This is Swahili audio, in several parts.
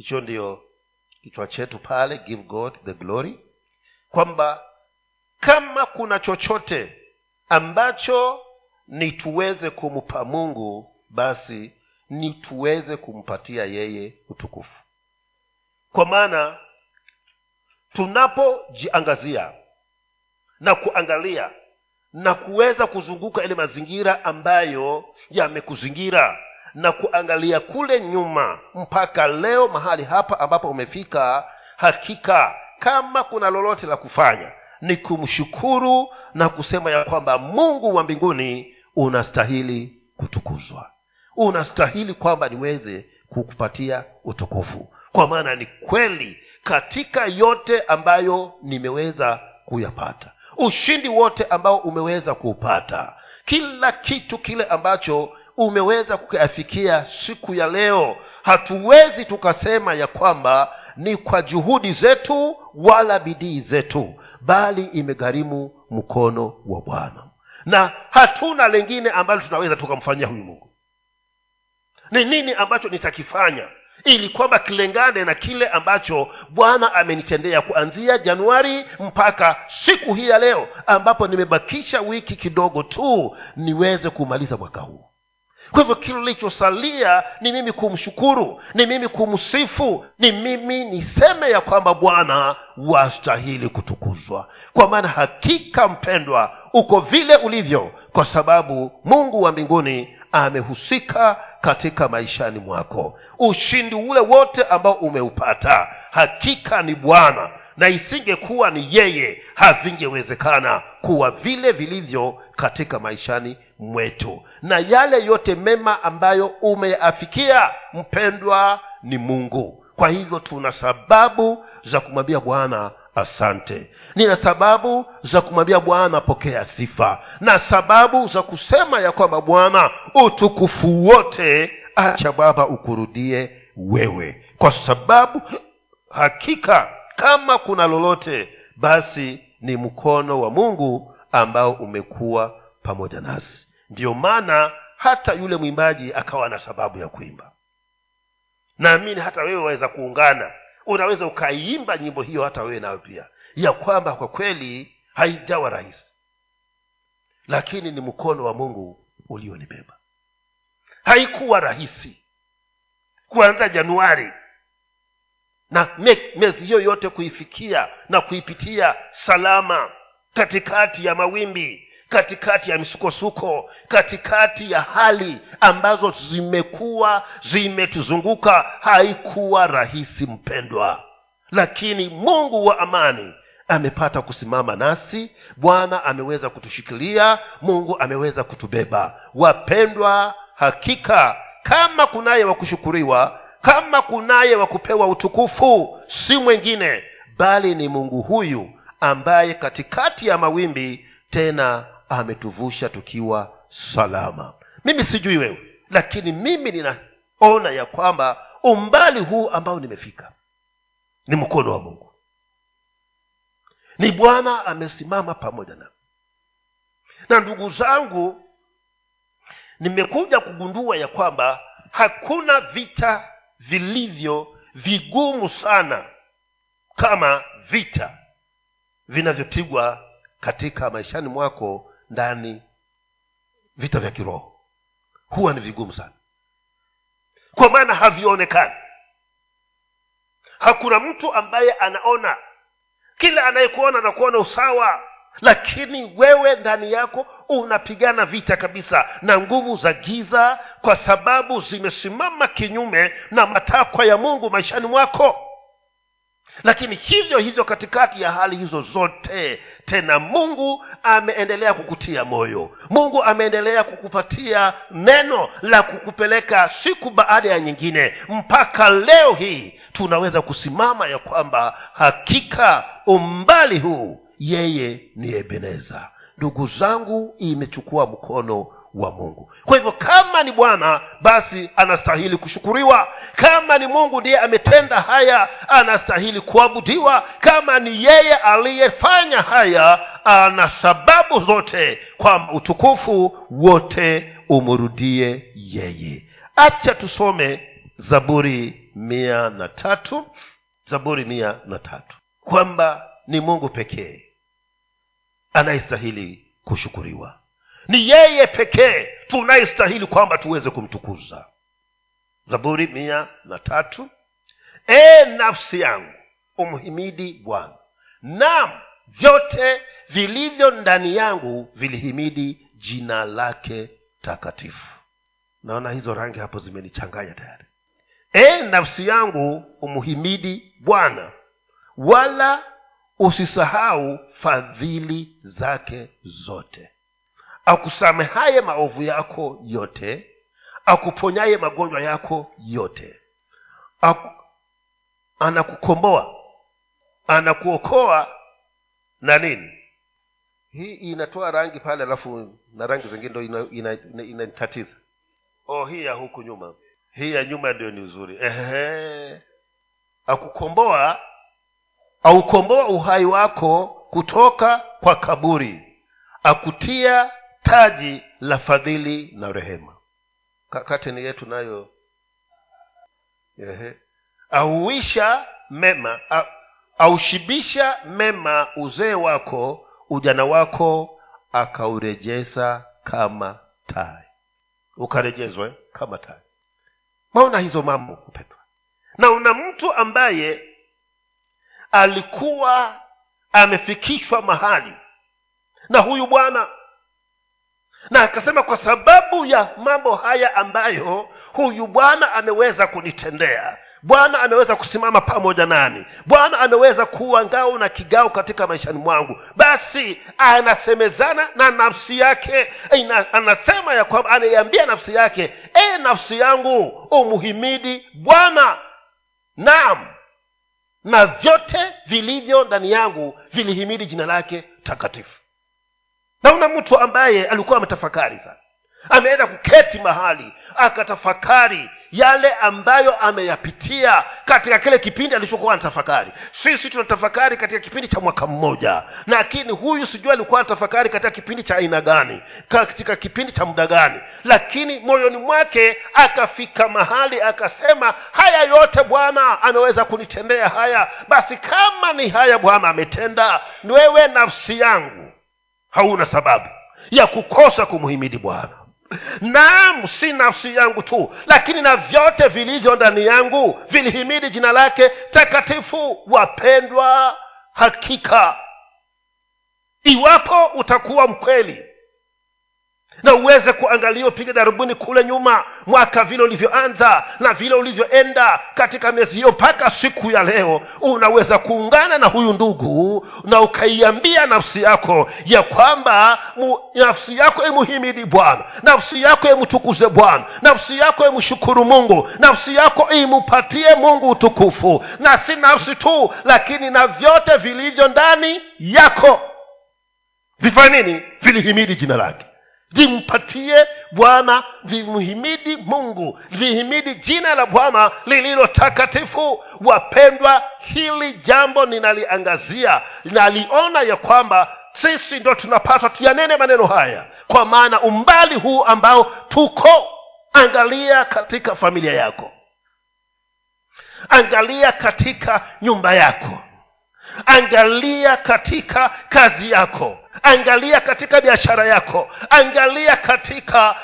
hicho ndio kichwa chetu pale give god the glory kwamba kama kuna chochote ambacho ni tuweze kumpa mungu basi ni tuweze kumpatia yeye utukufu. Kwa maana tunapojiangazia na kuangalia na kuweza kuzunguka ile mazingira ambayo yamekuzingira na kuangalia kule nyuma mpaka leo mahali hapa ambapo umefika hakika kama kuna lolote la kufanya ni kumshukuru na kusema ya kwamba mungu wa mbinguni unastahili kutukuzwa. Unastahili kwamba niweze kukupatia utukufu. Kwa maana ni kweli katika yote ambayo nimeweza kuyapata ushindi wote ambao umeweza kuupata kila kitu kile ambacho umeweza kukiafikia siku ya leo hatuwezi tukasema ya kwamba ni kwa juhudi zetu wala bidii zetu bali imegharimu mkono wa bwana. Na hatuna lengine ambalo tunaweza tukamfanyia huyu mungu. Ni nini ambacho nitakifanya ili kwamba kilengane na kile ambacho bwana amenitendea kuanzia januari mpaka siku hii ya leo ambapo nimebakisha wiki kidogo tu niweze kumaliza mwaka huu kwa hivyo kilichosalia ni mimi kumshukuru ni mimi kumsifu ni mimi niseme ya kwamba bwana wastahili kutukuzwa. Kwa maana hakika mpendwa uko vile ulivyo kwa sababu mungu wa mbinguni amehusika katika maishani mwako. Ushindi ule wote ambao umeupata hakika ni bwana na isingekuwa ni yeye havingewezekana kuwa vile vilivyo katika maishani mwetu. Na yale yote mema ambayo umeyafikia mpendwa ni mungu. Kwa hivyo tuna sababu za kumwambia bwana asante. Nina sababu za kumwambia bwana pokea sifa. Na sababu za kusema ya kwamba bwana utukufu wote acha baba ukurudie wewe. Kwa sababu hakika kama kuna lolote basi ni mkono wa mungu ambao umekuwa pamoja nasi ndiyo maana hata yule mwimbaji akawa na sababu ya kuimba. Naamini hata wewe waweza kuungana. Unaweza ukaiimba nyimbo hiyo hata wewe nayo pia. Ya kwamba kwa kweli haijawa rahisi. Lakini ni mkono wa mungu ulionibeba. Haikuwa rahisi. Kuanza januari na mezi hiyo yote kuifikia na kuipitia salama katikati ya mawimbi katikati ya misukosuko katikati ya hali ambazo zimekuwa zimetuzunguka haikuwa rahisi mpendwa. Lakini mungu wa amani amepata kusimama nasi bwana ameweza kutushikilia mungu ameweza kutubeba. Wapendwa hakika kama kunaye wa kushukuriwa kama kunaye wa kupewa utukufu si mwengine bali ni mungu huyu ambaye katikati ya mawimbi tena ametuvusha tukiwa salama. Mimi sijui wewe lakini mimi ninaona ya kwamba umbali huu ambao nimefika ni mkono wa mungu. Ni bwana amesimama pamoja na na ndugu zangu nimekuja kugundua ya kwamba hakuna vita vilivyo vigumu sana kama vita vinavyopigwa katika maishani mwako ndani. Vita vya kiroho. Huwa ni vigumu sana. Kwa maana havionekani. Hakuna mtu ambaye anaona. Kila anayekuona na kuona usawa. Lakini wewe ndani yako unapigana vita kabisa na nguvu za giza kwa sababu zimesimama kinyume na matakwa ya mungu maishani mwako lakini hivyo hivyo katikati ya hali hizo zote tena mungu ameendelea kukutia moyo. Mungu ameendelea kukupatia neno la kukupeleka siku baada ya nyingine. Mpaka leo hii tunaweza kusimama ya kwamba hakika umbali huu yeye ni ebeneza. Ndugu zangu imechukua mkono wa mungu. Kwa hivyo kama ni bwana basi anastahili kushukuriwa. Kama ni mungu ndiye ametenda haya anastahili kuabudiwa. Kama ni yeye aliyefanya haya ana sababu zote kwamba utukufu wote umrudie yeye. Acha tusome zaburi mia na tatu. Zaburi mia na tatu. Kwamba ni mungu pekee anayestahili kushukuriwa ni yeye pekee tunayestahili kwamba tuweze kumtukuza. Zaburi mia na tatu. E nafsi yangu umhimidi bwana. Nam vyote vilivyo ndani yangu vilihimidi jina lake takatifu. Naona hizo rangi hapo zimenichanganya tayari. E nafsi yangu umhimidi bwana. Wala usisahau fadhili zake zote akusamehaye maovu yako yote. Akuponyaye magonjwa yako yote. Aku, anakukomboa anakuokoa na nini? Hii inatoa rangi pale alafu na rangi zingine ndo inatatiza ina, ina, ina oh hii ya huku nyuma. Hii ya nyuma ndio ni uzuri. Ehe. akukomboa aukomboa uhai wako kutoka kwa kaburi. Akutia taji la fadhili na rehema. Kateni yetu nayo Ehe. auisha mema aushibisha mema uzee wako ujana wako akaurejeza kama tai. Ukarejezwe kama tai. Maona hizo mambo mpendwa. Na una mtu ambaye alikuwa amefikishwa mahali na huyu bwana na akasema kwa sababu ya mambo haya ambayo huyu bwana ameweza kunitendea bwana ameweza kusimama pamoja nani bwana ameweza kuwa ngao na kigao katika maishani mwangu basi anasemezana na nafsi yake ina, anasema ya kwamba anaiambia nafsi yake e nafsi yangu umuhimidi bwana naam na vyote vilivyo ndani yangu vilihimidi jina lake takatifu naona mtu ambaye alikuwa ametafakari sana. Ameenda kuketi mahali akatafakari yale ambayo ameyapitia katika kile kipindi alichokuwa anatafakari. Sisi tunatafakari katika kipindi cha mwaka mmoja. Lakini huyu sijui alikuwa anatafakari katika kipindi cha aina gani katika kipindi cha muda gani. Lakini moyoni mwake akafika mahali akasema haya yote bwana ameweza kunitendea haya basi kama ni haya bwana ametenda wewe nafsi yangu hauna sababu ya kukosa kumhimidi bwana. Naam si nafsi yangu tu lakini na vyote vilivyo ndani yangu vilihimidi jina lake takatifu. Wapendwa hakika iwapo utakuwa mkweli na uweze kuangalia upige darubuni kule nyuma mwaka vile ulivyoanza na vile ulivyoenda katika miezi hiyo mpaka siku ya leo. Unaweza kuungana na huyu ndugu na ukaiambia nafsi yako ya kwamba mu, nafsi yako imuhimidi bwana nafsi yako imtukuze bwana nafsi yako imshukuru mungu nafsi yako imupatie mungu utukufu. Na si nafsi tu lakini na vyote vilivyo ndani yako. Vifanye nini? Vilihimidi jina lake vimpatie bwana vimhimidi mungu vihimidi jina la bwana lililo takatifu wapendwa hili jambo ninaliangazia naliona ya kwamba sisi ndo tunapaswa tuyanene maneno haya kwa maana umbali huu ambao tuko angalia katika familia yako angalia katika nyumba yako angalia katika kazi yako. Angalia katika biashara yako. Angalia katika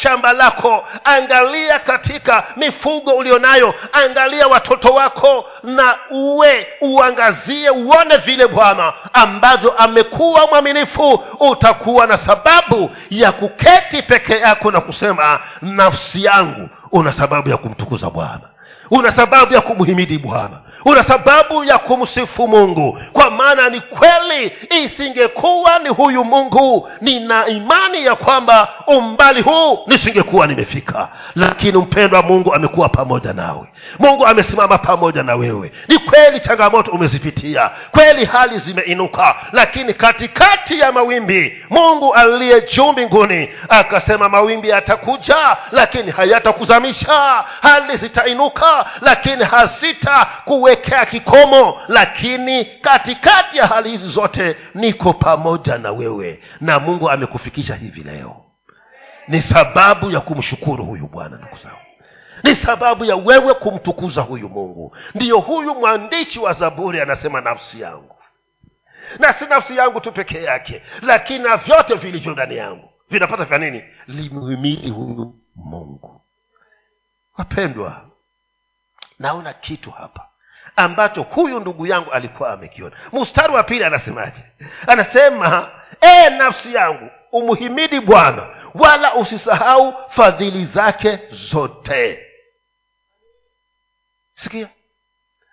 shamba lako. Angalia katika mifugo ulionayo. Angalia watoto wako na uwe uangazie uone vile bwana ambavyo amekuwa mwaminifu. Utakuwa na sababu ya kuketi peke yako na kusema nafsi yangu una sababu ya kumtukuza bwana una sababu ya kumhimidi bwana. Una sababu ya kumsifu mungu. Kwa maana ni kweli isingekuwa ni huyu mungu nina imani ya kwamba umbali huu nisingekuwa nimefika. Lakini mpendwa mungu amekuwa pamoja nawe. Mungu amesimama pamoja na wewe. Ni kweli changamoto umezipitia. Kweli hali zimeinuka. Lakini katikati ya mawimbi mungu aliye juu mbinguni akasema mawimbi yatakuja lakini hayatakuzamisha hali zitainuka lakini hazita kuwekea kikomo lakini katikati ya hali hizi zote niko pamoja na wewe na mungu amekufikisha hivi leo. Ni sababu ya kumshukuru huyu bwana ndugu ni sababu ya wewe kumtukuza huyu mungu. Ndiyo huyu mwandishi wa zaburi anasema nafsi yangu. Na si nafsi yangu tu pekee yake lakini na vyote vilivyo ndani yangu. Vinapata vya nini? Limhimidi huyu mungu. Wapendwa naona kitu hapa ambacho huyu ndugu yangu alikuwa amekiona. Mstari wa pili anasemaje? Anasema ee nafsi yangu umhimidi bwana wala usisahau fadhili zake zote. Sikia?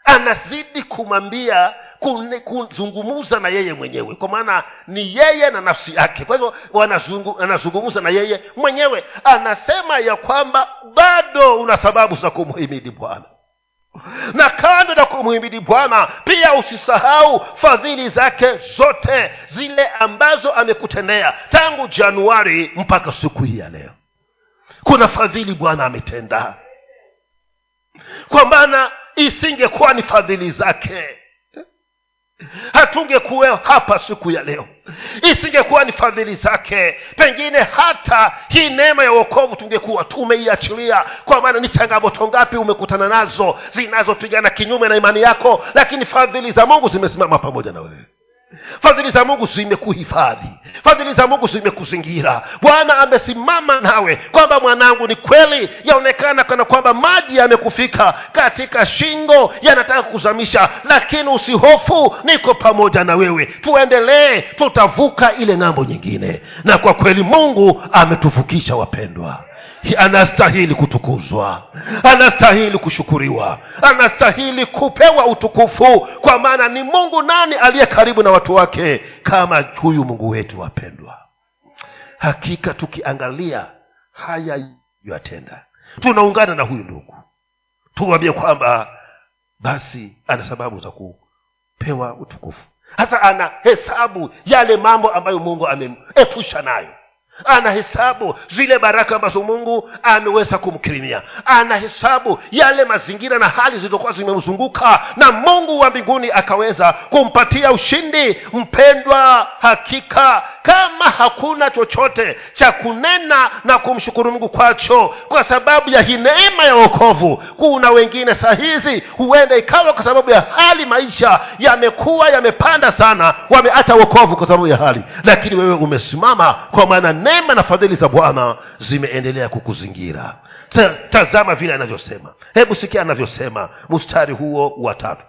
Anazidi kumwambia kuzungumuza na yeye mwenyewe kwa maana ni yeye na nafsi yake. Kwa hivyo anazungumza na yeye mwenyewe. Anasema ya kwamba bado una sababu za kumhimidi bwana na kando na kumhimidi bwana pia usisahau fadhili zake zote zile ambazo amekutendea tangu januari mpaka siku hii ya leo. Kuna fadhili bwana ametenda. Kwa maana isingekuwa ni fadhili zake hatungekuwa hapa siku ya leo. Isingekuwa ni fadhili zake. Pengine hata hii neema ya uokovu tungekuwa tumeiachilia. Kwa maana ni changamoto ngapi umekutana nazo zinazopigana kinyume na imani yako lakini fadhili za mungu zimesimama pamoja na wewe fadhili za mungu zimekuhifadhi. Fadhili za mungu zimekuzingira. Bwana amesimama nawe kwamba mwanangu ni kweli yaonekana kana kwamba maji yamekufika katika shingo yanataka kuzamisha lakini usihofu niko pamoja na wewe. Tuendelee tutavuka ile ng'ambo nyingine. Na kwa kweli mungu ametuvukisha wapendwa anastahili kutukuzwa anastahili kushukuriwa anastahili kupewa utukufu kwa maana ni mungu nani aliye karibu na watu wake kama huyu mungu wetu wapendwa? Hakika tukiangalia haya yatenda tunaungana na huyu ndugu. Tumwambie kwamba basi ana sababu za kupewa utukufu. Hasa ana hesabu yale mambo ambayo mungu amemepusha nayo anahesabu zile baraka ambazo mungu ameweza kumkirimia. Anahesabu yale mazingira na hali zilizokuwa zimemzunguka na mungu wa mbinguni akaweza kumpatia ushindi. Mpendwa hakika kama hakuna chochote cha kunena na kumshukuru mungu kwacho kwa sababu ya hii neema ya wokovu. Kuna wengine saa hizi huenda ikawa kwa sababu ya hali maisha yamekuwa yamepanda sana wameacha wokovu kwa sababu ya hali. Lakini wewe umesimama kwa maana neema na fadhili za bwana zimeendelea kukuzingira. Tazama vile anavyosema. Hebu sikia anavyosema mstari huo wa tatu.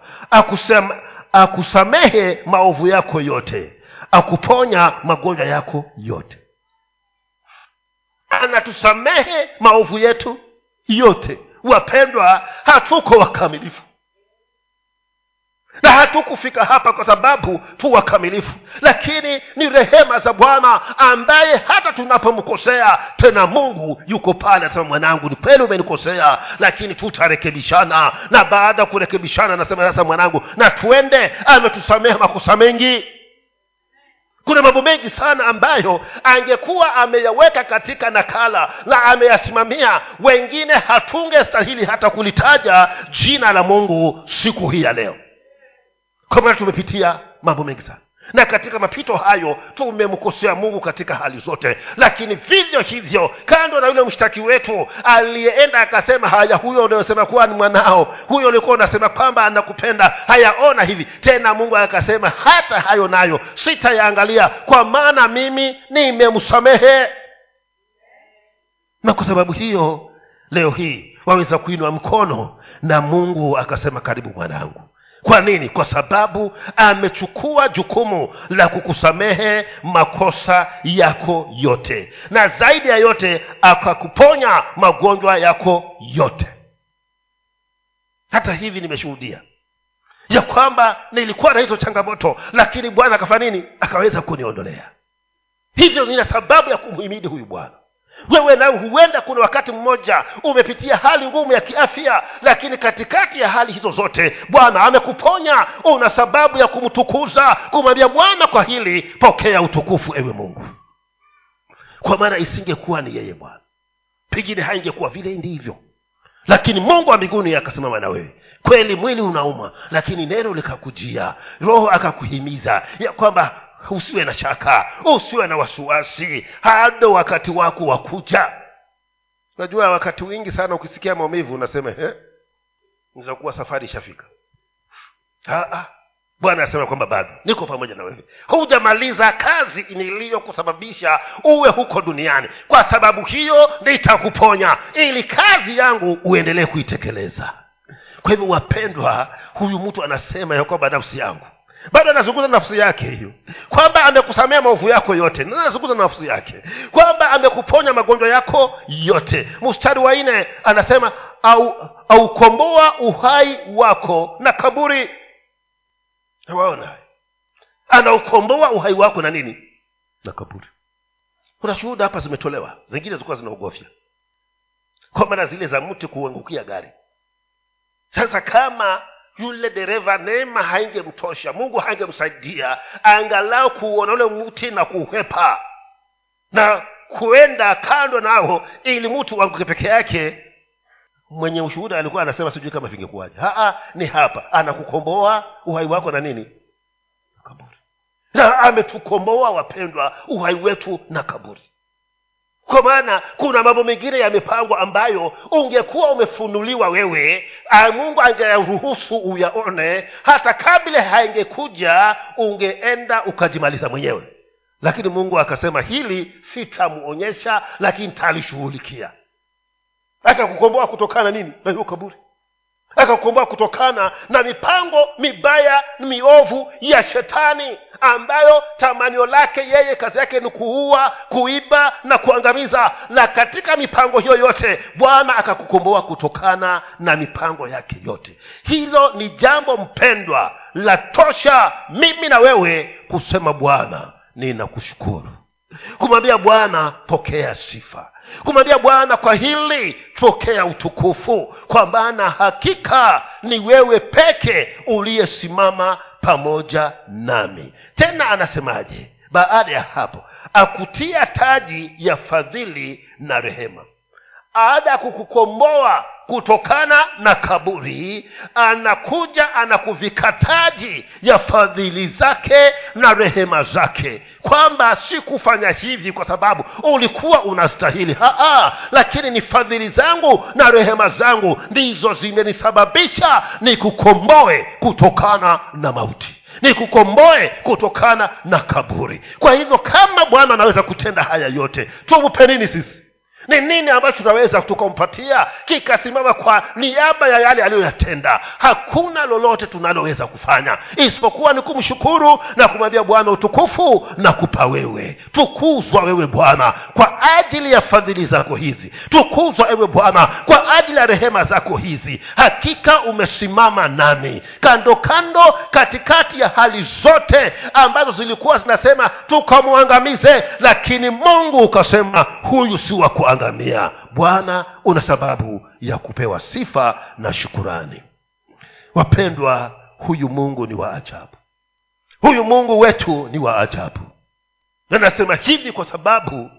Akusamehe maovu yako yote akuponya magonjwa yako yote. Anatusamehe maovu yetu yote. Wapendwa hatuko wakamilifu. Na hatukufika hapa kwa sababu tu wakamilifu. Lakini ni rehema za bwana ambaye hata tunapomkosea tena mungu yuko pale. Anasema mwanangu ni kweli umenikosea lakini tutarekebishana. Na baada ya kurekebishana anasema sasa mwanangu na tuende ametusamehe makosa mengi kuna mambo mengi sana ambayo angekuwa ameyaweka katika nakala na ameyasimamia wengine hatungestahili hata kulitaja jina la mungu siku hii ya leo. Kwa maana tumepitia mambo mengi sana na katika mapito hayo tumemkosea mungu katika hali zote. Lakini vivyo hivyo kando na yule mshtaki wetu aliyeenda akasema haya huyo unayosema kuwa ni mwanao huyo ulikuwa unasema kwamba anakupenda. Hayaona hivi. Tena mungu akasema hata hayo nayo sitayaangalia kwa maana mimi nimemsamehe. Na kwa sababu hiyo leo hii waweza kuinwa mkono na mungu akasema karibu mwanangu kwa nini? Kwa sababu amechukua jukumu la kukusamehe makosa yako yote. Na zaidi ya yote akakuponya magonjwa yako yote. Hata hivi nimeshuhudia ya kwamba nilikuwa na hizo changamoto lakini bwana akafanya nini? Akaweza kuniondolea. Hivyo nina sababu ya kumhimidi huyu bwana wewe nawe huenda kuna wakati mmoja umepitia hali ngumu ya kiafya lakini katikati ya hali hizo zote bwana amekuponya. Una sababu ya kumtukuza kumwambia bwana kwa hili pokea utukufu ewe mungu. Kwa maana isingekuwa ni yeye bwana pengine haingekuwa vile ndivyo. Lakini mungu wa mbinguni akasimama na wewe. Kweli mwili unauma lakini neno likakujia. Roho akakuhimiza ya kwamba usiwe na shaka. Usiwe na wasiwasi. Hado wakati wako wa kuja. Unajua wakati wingi sana ukisikia maumivu unasema eh? nizakuwa safari ishafika. Ah, ah. bwana anasema kwamba bado niko pamoja na wewe. Hujamaliza kazi niliyokusababisha uwe huko duniani. Kwa sababu hiyo nitakuponya ili kazi yangu uendelee kuitekeleza. Kwa hivyo wapendwa huyu mtu anasema ya kwamba nafsi yangu bado anazungumza nafsi yake hiyo. Kwamba amekusamea maovu yako yote. Anazunguza nafsi yake? Kwamba amekuponya magonjwa yako yote. Mstari wa nne anasema au aukomboa uhai wako na kaburi. Waona anaukomboa uhai wako na nini? Na kaburi. Kuna shuhuda hapa zimetolewa zingine zilikuwa zinaogofya. Kwa maana zile za mti kuangukia gari. Sasa kama yule dereva neema haingemtosha mungu hangemsaidia angalau kuona ule mti na kuhepa na kuenda kando nao ili mtu wanguke peke yake. Mwenye ushuhuda alikuwa anasema sijui kama vingekuwaje. Ni hapa. Anakukomboa uhai wako na nini? Kaburi. Na ametukomboa wapendwa uhai wetu na kaburi kwa maana kuna mambo mengine yamepangwa ambayo ungekuwa umefunuliwa wewe mungu angeruhusu uyaone hata kabla haingekuja ungeenda ukajimaliza mwenyewe. Lakini mungu akasema hili sitamuonyesha lakini talishughulikia akakukomboa kutokana nini? Na hiyo kaburi akakukomboa kutokana na mipango mibaya miovu ya shetani ambayo tamanio lake yeye kazi yake ni kuua kuiba na kuangamiza. Na katika mipango hiyo yote bwana akakukomboa kutokana na mipango yake yote. Hilo ni jambo mpendwa la tosha mimi na wewe kusema bwana ninakushukuru kumwambia bwana pokea sifa. Kumwambia bwana kwa hili pokea utukufu. Kwa maana hakika ni wewe peke uliyesimama pamoja nami. Tena anasemaje? Baada ya hapo akutia taji ya fadhili na rehema. Baada ya kukukomboa kutokana na kaburi anakuja anakuvikataji ya fadhili zake na rehema zake. Kwamba si kufanya hivi kwa sababu ulikuwa unastahili. Haa, lakini ni fadhili zangu na rehema zangu ndizo zimenisababisha nikukomboe kutokana na mauti nikukomboe kutokana na kaburi. Kwa hivyo kama bwana anaweza kutenda haya yote tumpe nini sisi ni nini ambacho tunaweza tukampatia? Kikasimama kwa niaba ya yale aliyoyatenda. Hakuna lolote tunaloweza kufanya. Isipokuwa ni kumshukuru na kumwambia bwana utukufu na kupa wewe. Tukuzwa wewe bwana kwa ajili ya fadhili zako hizi. Tukuzwa ewe bwana kwa ajili ya rehema zako hizi. Hakika umesimama nami. Kando kando katikati ya hali zote ambazo zilikuwa zinasema tukamwangamize lakini mungu ukasema huyu si wa kuangamia bwana una sababu ya kupewa sifa na shukurani. Wapendwa huyu mungu ni wa ajabu. Huyu mungu wetu ni wa ajabu. Na nasema hivi kwa sababu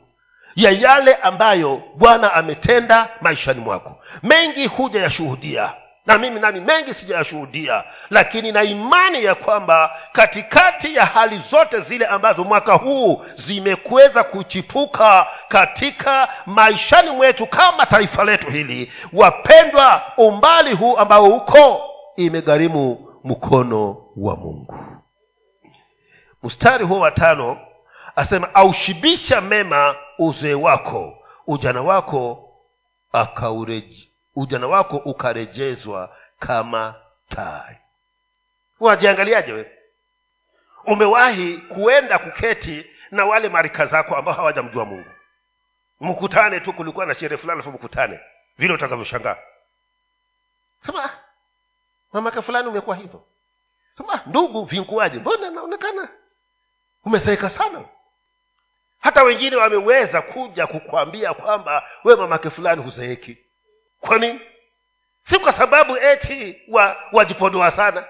ya yale ambayo bwana ametenda maishani mwako. Mengi huja yashuhudia na mimi nani mengi sijayashuhudia lakini na imani ya kwamba katikati ya hali zote zile ambazo mwaka huu zimekuweza kuchipuka katika maishani mwetu kama taifa letu hili wapendwa umbali huu ambao uko imegharimu mkono wa mungu. Mstari huo wa tano asema aushibisha mema uzee wako ujana wako akaureji ujana wako ukarejezwa kama tai. Unajiangaliaje we umewahi kuenda kuketi na wale marika zako ambao hawajamjua mungu? Mkutane tu kulikuwa na sherehe fulani alafu mkutane. Vile utakavyoshangaa. Sema mamake fulani umekuwa hivyo. Sema ndugu vinkuwaje mbona naonekana? Umezeeka sana. Hata wengine wameweza kuja kukwambia kwamba we mamake fulani huzeeki kwa nini? Si kwa sababu eti wa wajipodoa sana.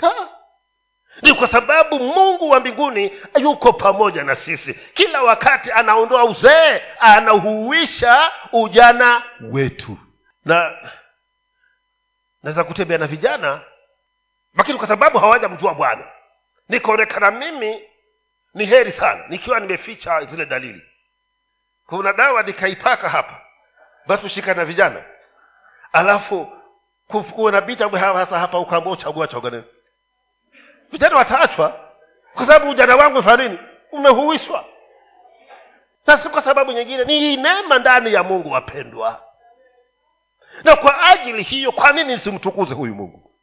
Ha? ni kwa sababu mungu wa mbinguni yuko pamoja na sisi. Kila wakati anaondoa uzee anahuisha ujana wetu. Na naweza kutembea na vijana lakini kwa sababu hawajamjua bwana. Nikaonekana mimi ni heri sana. Nikiwa nimeficha zile dalili. Kuna dawa nikaipaka hapa basi ushika na vijana. Alafu kunapita hapa ukaambua uchagua chagane vijana wataachwa. Kwa sababu ujana wangu fanya nini? Umehuishwa na kwa sababu nyingine ni neema ndani ya mungu wapendwa. Na kwa ajili hiyo kwa nini nisimtukuze huyu mungu?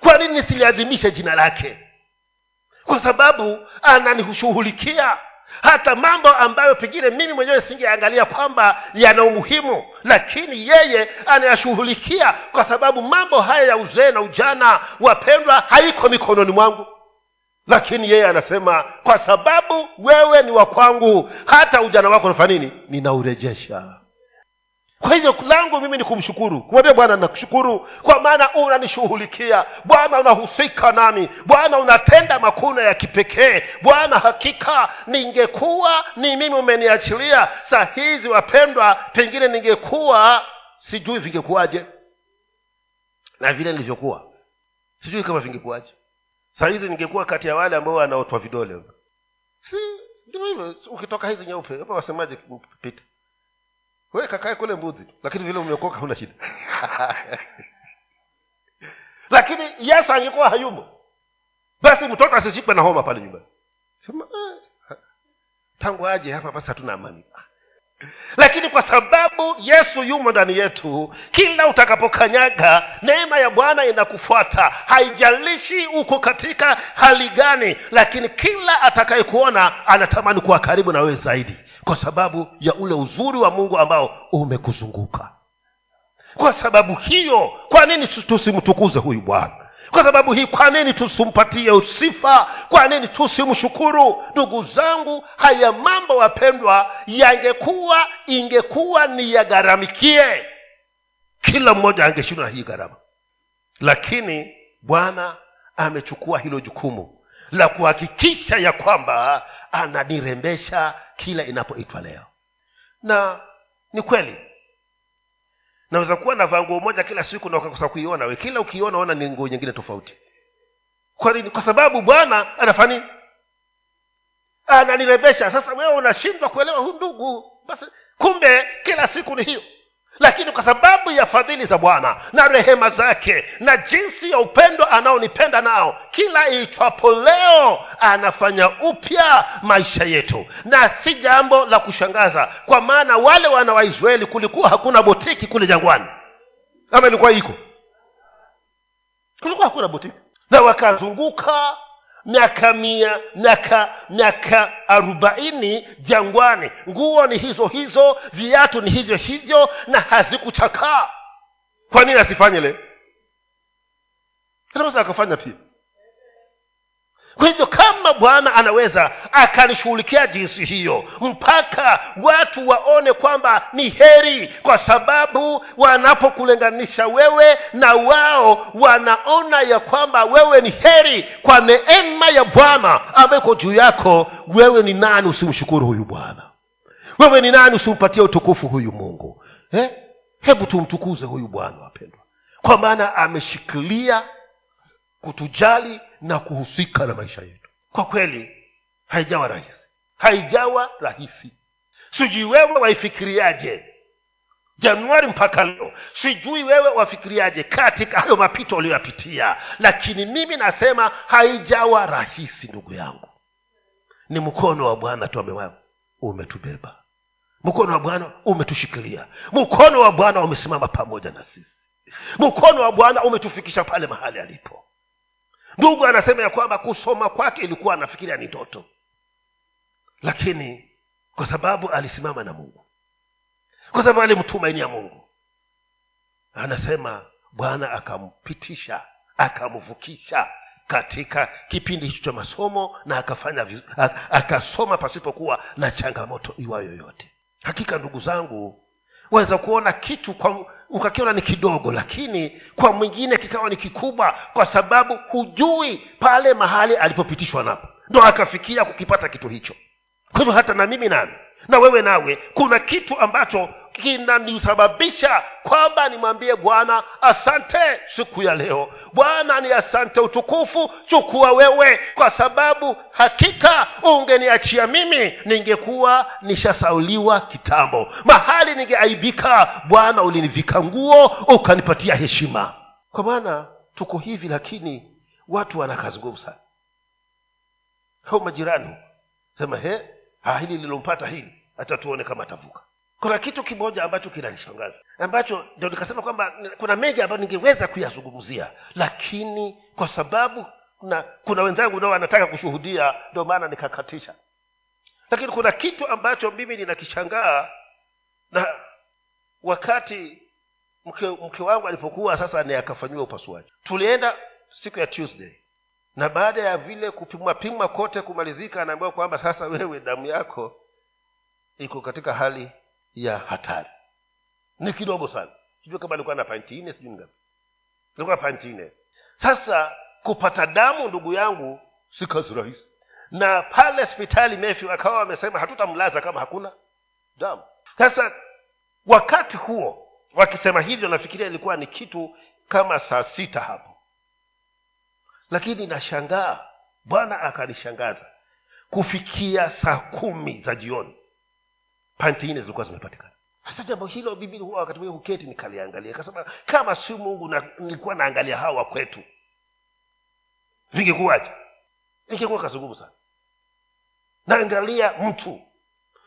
Kwa nini nisiliadhimishe jina lake? Kwa sababu ananishughulikia hata mambo ambayo pengine mimi mwenyewe singeangalia kwamba yana umuhimu lakini yeye anayashughulikia kwa sababu mambo haya ya uzee na ujana wapendwa haiko mikononi mwangu. Lakini yeye anasema kwa sababu wewe ni wa kwangu hata ujana wako nafanya nini? Ninaurejesha kwa hivyo langu mimi ni kumshukuru. Kumwambia bwana nakushukuru kwa maana unanishughulikia. Bwana unahusika nami. Bwana unatenda makuna ya kipekee. Bwana hakika ningekuwa ni mimi umeniachilia. Saa hizi wapendwa pengine ningekuwa sijui vingekuwaje. Na vile nilivyokuwa sijui kama vingekuwaje. Saa hizi ningekuwa kati ya wale ambao wanaotwa vidole. Si ndio hivyo. Ukitoka hizi nyeupe wasemaje? Pita we kakae kule mbuzi lakini vile umeokoka una shida. Lakini yesu angekuwa hayumo basi mtoto asishikwe na homa pale nyumbani. Sema eh, tangu aje hapa basi hatuna amani. Lakini kwa sababu yesu yumo ndani yetu kila utakapokanyaga neema ya bwana inakufuata. Haijalishi uko katika hali gani lakini kila atakayekuona anatamani kuwa karibu na wewe zaidi kwa sababu ya ule uzuri wa mungu ambao umekuzunguka. Kwa sababu hiyo kwa nini tusimtukuze huyu bwana? Kwa sababu hii kwa nini tusimpatie sifa? Kwa nini tusimshukuru? Ndugu zangu haya mambo wapendwa yangekuwa ingekuwa ni yagharamikie. Kila mmoja angeshindwa na hii gharama. Lakini bwana amechukua hilo jukumu la kuhakikisha ya kwamba ananirembesha kila inapoitwa leo. Na ni kweli. Naweza kuwa navaa nguo moja kila siku na ukakosa kuiona we kila ukiiona ona ni nguo nyingine tofauti. Kwa nini? Kwa sababu bwana anafanya ananirembesha. Sasa wewe unashindwa kuelewa huu ndugu. Basi kumbe kila siku ni hiyo lakini kwa sababu ya fadhili za bwana na rehema zake na jinsi ya upendo anaonipenda nao kila iitwapo leo anafanya upya maisha yetu. Na si jambo la kushangaza kwa maana wale wana waisraeli kulikuwa hakuna botiki kule jangwani. Ama ilikuwa iko? Kulikuwa hakuna botiki. Na wakazunguka miaka mia miaka miaka arobaini jangwani. Nguo ni hizo hizo viatu ni hivyo hivyo na hazikuchakaa. Kwa nini asifanye le? Anaweza akafanya pia kwa hivyo kama bwana anaweza akanishughulikia jinsi hiyo mpaka watu waone kwamba ni heri kwa sababu wanapokulinganisha wewe na wao wanaona ya kwamba wewe ni heri kwa neema ya bwana ambayo juu yako. Wewe ni nani usimshukuru huyu bwana? Wewe ni nani usimpatie utukufu huyu mungu? Eh? hebu tumtukuze huyu bwana wapendwa. Kwa maana ameshikilia kutujali na kuhusika na maisha yetu. Kwa kweli haijawa rahisi. Haijawa rahisi. Sijui wewe waifikiriaje? Januari mpaka leo sijui wewe wafikiriaje katika hayo mapito uliyoyapitia. Lakini mimi nasema haijawa rahisi ndugu yangu. Ni mkono wa bwana tu amewa umetubeba. Mkono wa bwana umetushikilia. Mkono wa bwana umesimama pamoja na sisi. Mkono wa bwana umetufikisha pale mahali alipo ndugu anasema ya kwamba kusoma kwake ilikuwa anafikiria ni ndoto. Lakini kwa sababu alisimama na mungu kwa sababu alimtumainia mungu anasema bwana akampitisha akamvukisha katika kipindi hicho cha masomo na akafanya akasoma pasipokuwa na changamoto iwa yoyote hakika ndugu zangu waweza kuona kitu kwa ukakiona ni kidogo lakini kwa mwingine kikawa ni kikubwa kwa sababu hujui pale mahali alipopitishwa napo. Ndo akafikia kukipata kitu hicho. Kwa hivyo hata na mimi nami na wewe nawe kuna kitu ambacho kinanisababisha kwamba nimwambie bwana asante siku ya leo. Bwana ni asante utukufu chukua wewe kwa sababu hakika ungeniachia mimi ningekuwa nishasauliwa kitambo. Mahali ningeaibika bwana ulinivika nguo ukanipatia heshima. Kwa maana tuko hivi lakini watu wana kazi ngumu sana. Au majirani sema he ha, hili lilompata hili hata kama atavuka kuna kitu kimoja ambacho kinanishangaza ambacho ndio nikasema kwamba kuna mengi ambayo ningeweza kuyazungumzia lakini kwa sababu kuna, kuna wenzangu nao wanataka kushuhudia ndio maana nikakatisha. Lakini kuna kitu ambacho mimi ninakishangaa na wakati mke, mke wangu alipokuwa sasa ni akafanyiwa upasuaji. Tulienda siku ya tuesday na baada ya vile kupimwa pimwa kote kumalizika anaambiwa kwamba sasa wewe damu yako iko katika hali ya hatari. Ni kidogo sana. Sijui kama alikuwa na panti nne sijui ngapi. Ilikuwa panti nne. Sasa kupata damu ndugu yangu si kazi rahisi. Na pale hospitali mefi akawa wamesema hatutamlaza kama hakuna damu. Sasa wakati huo wakisema hivyo nafikiria ilikuwa ni kitu kama saa sita hapo. Lakini nashangaa bwana akanishangaza. Kufikia saa kumi za jioni panti nne zilikuwa zimepatikana. Sasa jambo hilo bibi huwa wakati mwingine huketi nikaliangalia. Kasema kama si mungu na, nilikuwa naangalia hawa kwetu. Vingekuwaje? Ingekuwa kazungumu sana. Naangalia mtu.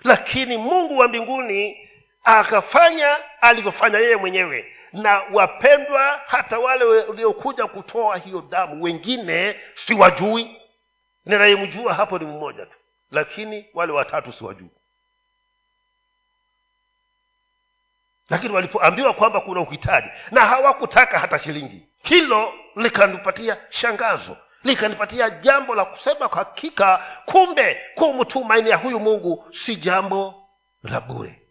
Lakini mungu wa mbinguni akafanya alivyofanya yeye mwenyewe. Na wapendwa hata wale waliokuja kutoa hiyo damu wengine siwajui. Ninayemjua hapo ni mmoja tu. Lakini wale watatu siwajui lakini walipoambiwa kwamba kuna uhitaji na hawakutaka hata shilingi hilo likanipatia shangazo likanipatia jambo la kusema kwa hakika kumbe kumtumainia huyu mungu si jambo la bure.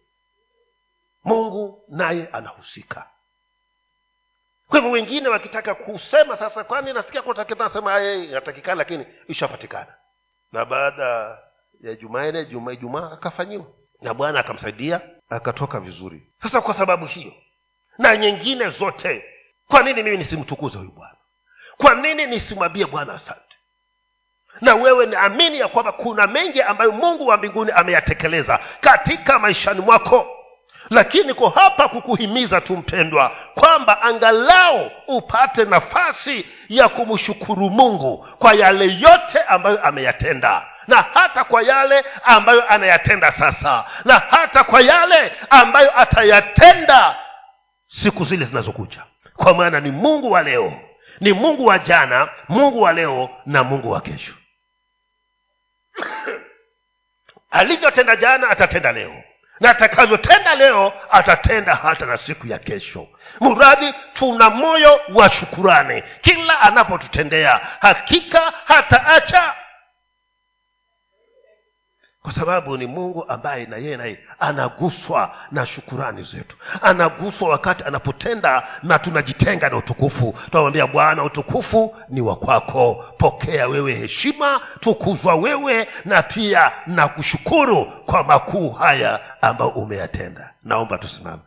Mungu naye anahusika. Kwa hivyo wengine wakitaka kusema sasa kwani nasikia nasema inatakikana lakini ishapatikana. Na baada ya jumanne juma jumaa akafanyiwa. Na bwana akamsaidia akatoka vizuri. Sasa kwa sababu hiyo na nyingine zote kwa nini mimi nisimtukuze huyu bwana? Kwa nini nisimwambie bwana asante? Na wewe naamini ya kwamba kuna mengi ambayo mungu wa mbinguni ameyatekeleza katika maishani mwako. Lakini ko hapa kukuhimiza tu mpendwa kwamba angalau upate nafasi ya kumshukuru mungu kwa yale yote ambayo ameyatenda na hata kwa yale ambayo anayatenda sasa. Na hata kwa yale ambayo atayatenda siku zile zinazokuja. Kwa maana ni mungu wa leo. Ni mungu wa jana mungu wa leo na mungu wa kesho. Alivyotenda jana atatenda leo. Na atakavyotenda leo atatenda hata na siku ya kesho. Mradhi tuna moyo wa shukurani. Kila anapotutendea hakika hataacha kwa sababu ni mungu ambaye na yeye naye anaguswa na shukurani zetu. Anaguswa wakati anapotenda na tunajitenga na utukufu. Tunamwambia bwana utukufu ni wa kwako. Pokea wewe heshima tukuzwa wewe na pia na kushukuru kwa makuu haya ambayo umeyatenda. Naomba tusimame